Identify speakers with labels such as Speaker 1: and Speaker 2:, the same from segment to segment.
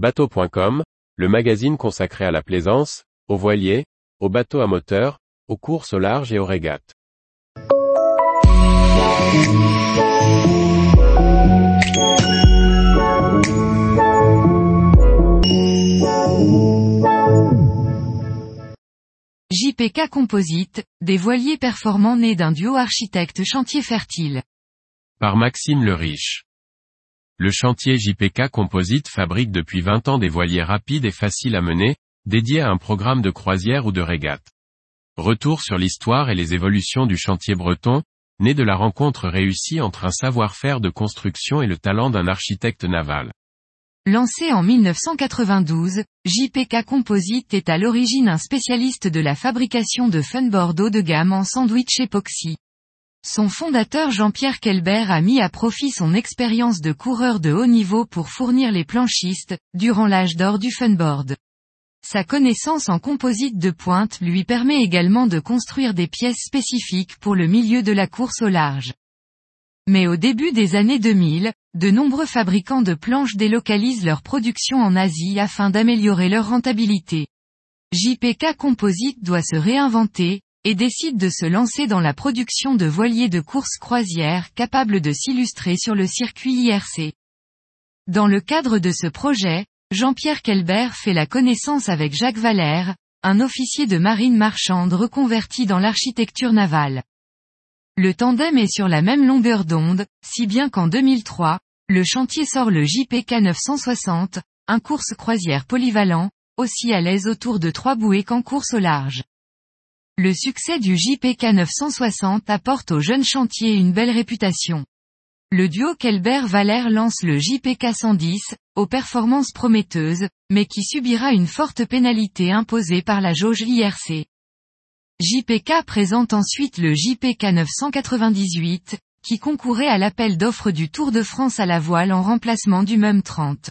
Speaker 1: Bateau.com, le magazine consacré à la plaisance, aux voiliers, aux bateaux à moteur, aux courses au large et aux régates.
Speaker 2: JPK Composite, des voiliers performants nés d'un duo architecte chantier fertile.
Speaker 1: Par Maxime le Riche. Le chantier JPK Composite fabrique depuis 20 ans des voiliers rapides et faciles à mener, dédiés à un programme de croisière ou de régate. Retour sur l'histoire et les évolutions du chantier breton, né de la rencontre réussie entre un savoir-faire de construction et le talent d'un architecte naval.
Speaker 2: Lancé en 1992, JPK Composite est à l'origine un spécialiste de la fabrication de funboard haut de gamme en sandwich époxy. Son fondateur Jean-Pierre Kelbert a mis à profit son expérience de coureur de haut niveau pour fournir les planchistes, durant l'âge d'or du funboard. Sa connaissance en composite de pointe lui permet également de construire des pièces spécifiques pour le milieu de la course au large. Mais au début des années 2000, de nombreux fabricants de planches délocalisent leur production en Asie afin d'améliorer leur rentabilité. JPK Composite doit se réinventer, et décide de se lancer dans la production de voiliers de course croisière capables de s'illustrer sur le circuit IRC. Dans le cadre de ce projet, Jean-Pierre Kelbert fait la connaissance avec Jacques Valère, un officier de marine marchande reconverti dans l'architecture navale. Le tandem est sur la même longueur d'onde, si bien qu'en 2003, le chantier sort le JPK 960, un course croisière polyvalent, aussi à l'aise autour de trois bouées qu'en course au large. Le succès du JPK 960 apporte au jeune chantier une belle réputation. Le duo Kelbert-Valère lance le JPK 110, aux performances prometteuses, mais qui subira une forte pénalité imposée par la jauge IRC. JPK présente ensuite le JPK 998, qui concourait à l'appel d'offres du Tour de France à la voile en remplacement du MEM 30.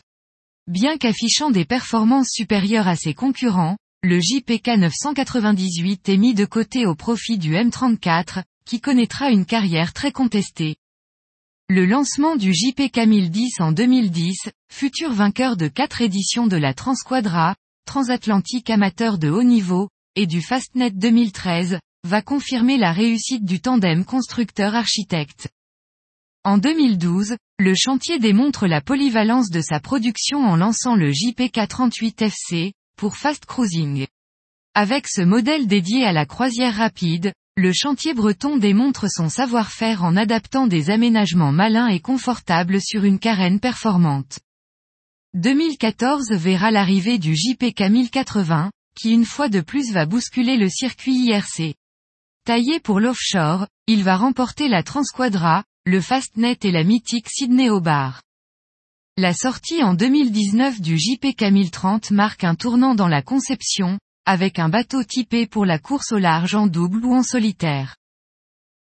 Speaker 2: Bien qu'affichant des performances supérieures à ses concurrents, le JPK 998 est mis de côté au profit du M34, qui connaîtra une carrière très contestée. Le lancement du JPK 1010 en 2010, futur vainqueur de quatre éditions de la Transquadra, transatlantique amateur de haut niveau, et du Fastnet 2013, va confirmer la réussite du tandem constructeur-architecte. En 2012, le chantier démontre la polyvalence de sa production en lançant le JPK 38 FC, pour fast cruising. Avec ce modèle dédié à la croisière rapide, le chantier breton démontre son savoir-faire en adaptant des aménagements malins et confortables sur une carène performante. 2014 verra l'arrivée du JPK 1080, qui une fois de plus va bousculer le circuit IRC. Taillé pour l'offshore, il va remporter la Transquadra, le Fastnet et la mythique Sydney Bar. La sortie en 2019 du JPK 1030 marque un tournant dans la conception, avec un bateau typé pour la course au large en double ou en solitaire.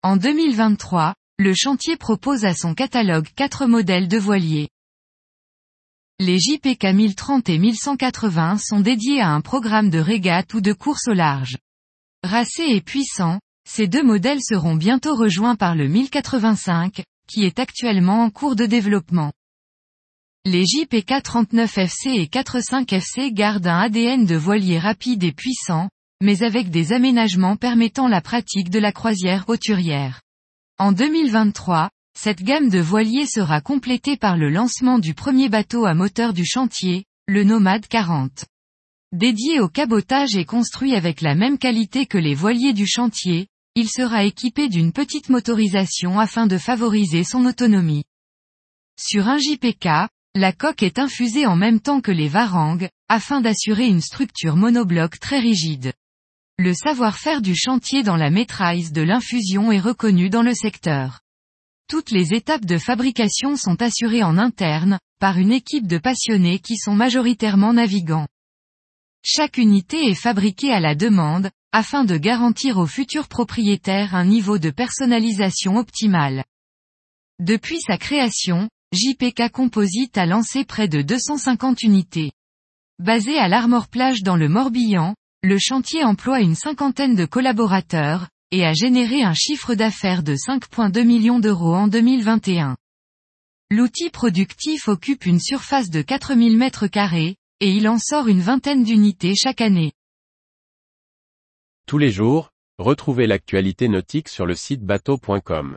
Speaker 2: En 2023, le chantier propose à son catalogue quatre modèles de voiliers. Les JPK 1030 et 1180 sont dédiés à un programme de régate ou de course au large. Racés et puissants, ces deux modèles seront bientôt rejoints par le 1085, qui est actuellement en cours de développement. Les JPK 39 FC et 45 FC gardent un ADN de voilier rapide et puissant, mais avec des aménagements permettant la pratique de la croisière hauturière. En 2023, cette gamme de voiliers sera complétée par le lancement du premier bateau à moteur du chantier, le Nomade 40. Dédié au cabotage et construit avec la même qualité que les voiliers du chantier, il sera équipé d'une petite motorisation afin de favoriser son autonomie. Sur un JPK, la coque est infusée en même temps que les varangues, afin d'assurer une structure monobloc très rigide. Le savoir-faire du chantier dans la maîtrise de l'infusion est reconnu dans le secteur. Toutes les étapes de fabrication sont assurées en interne, par une équipe de passionnés qui sont majoritairement navigants. Chaque unité est fabriquée à la demande, afin de garantir aux futurs propriétaires un niveau de personnalisation optimal. Depuis sa création, JPK Composite a lancé près de 250 unités. Basé à l'Armor Plage dans le Morbihan, le chantier emploie une cinquantaine de collaborateurs, et a généré un chiffre d'affaires de 5,2 millions d'euros en 2021. L'outil productif occupe une surface de 4000 mètres carrés, et il en sort une vingtaine d'unités chaque année.
Speaker 1: Tous les jours, retrouvez l'actualité nautique sur le site bateau.com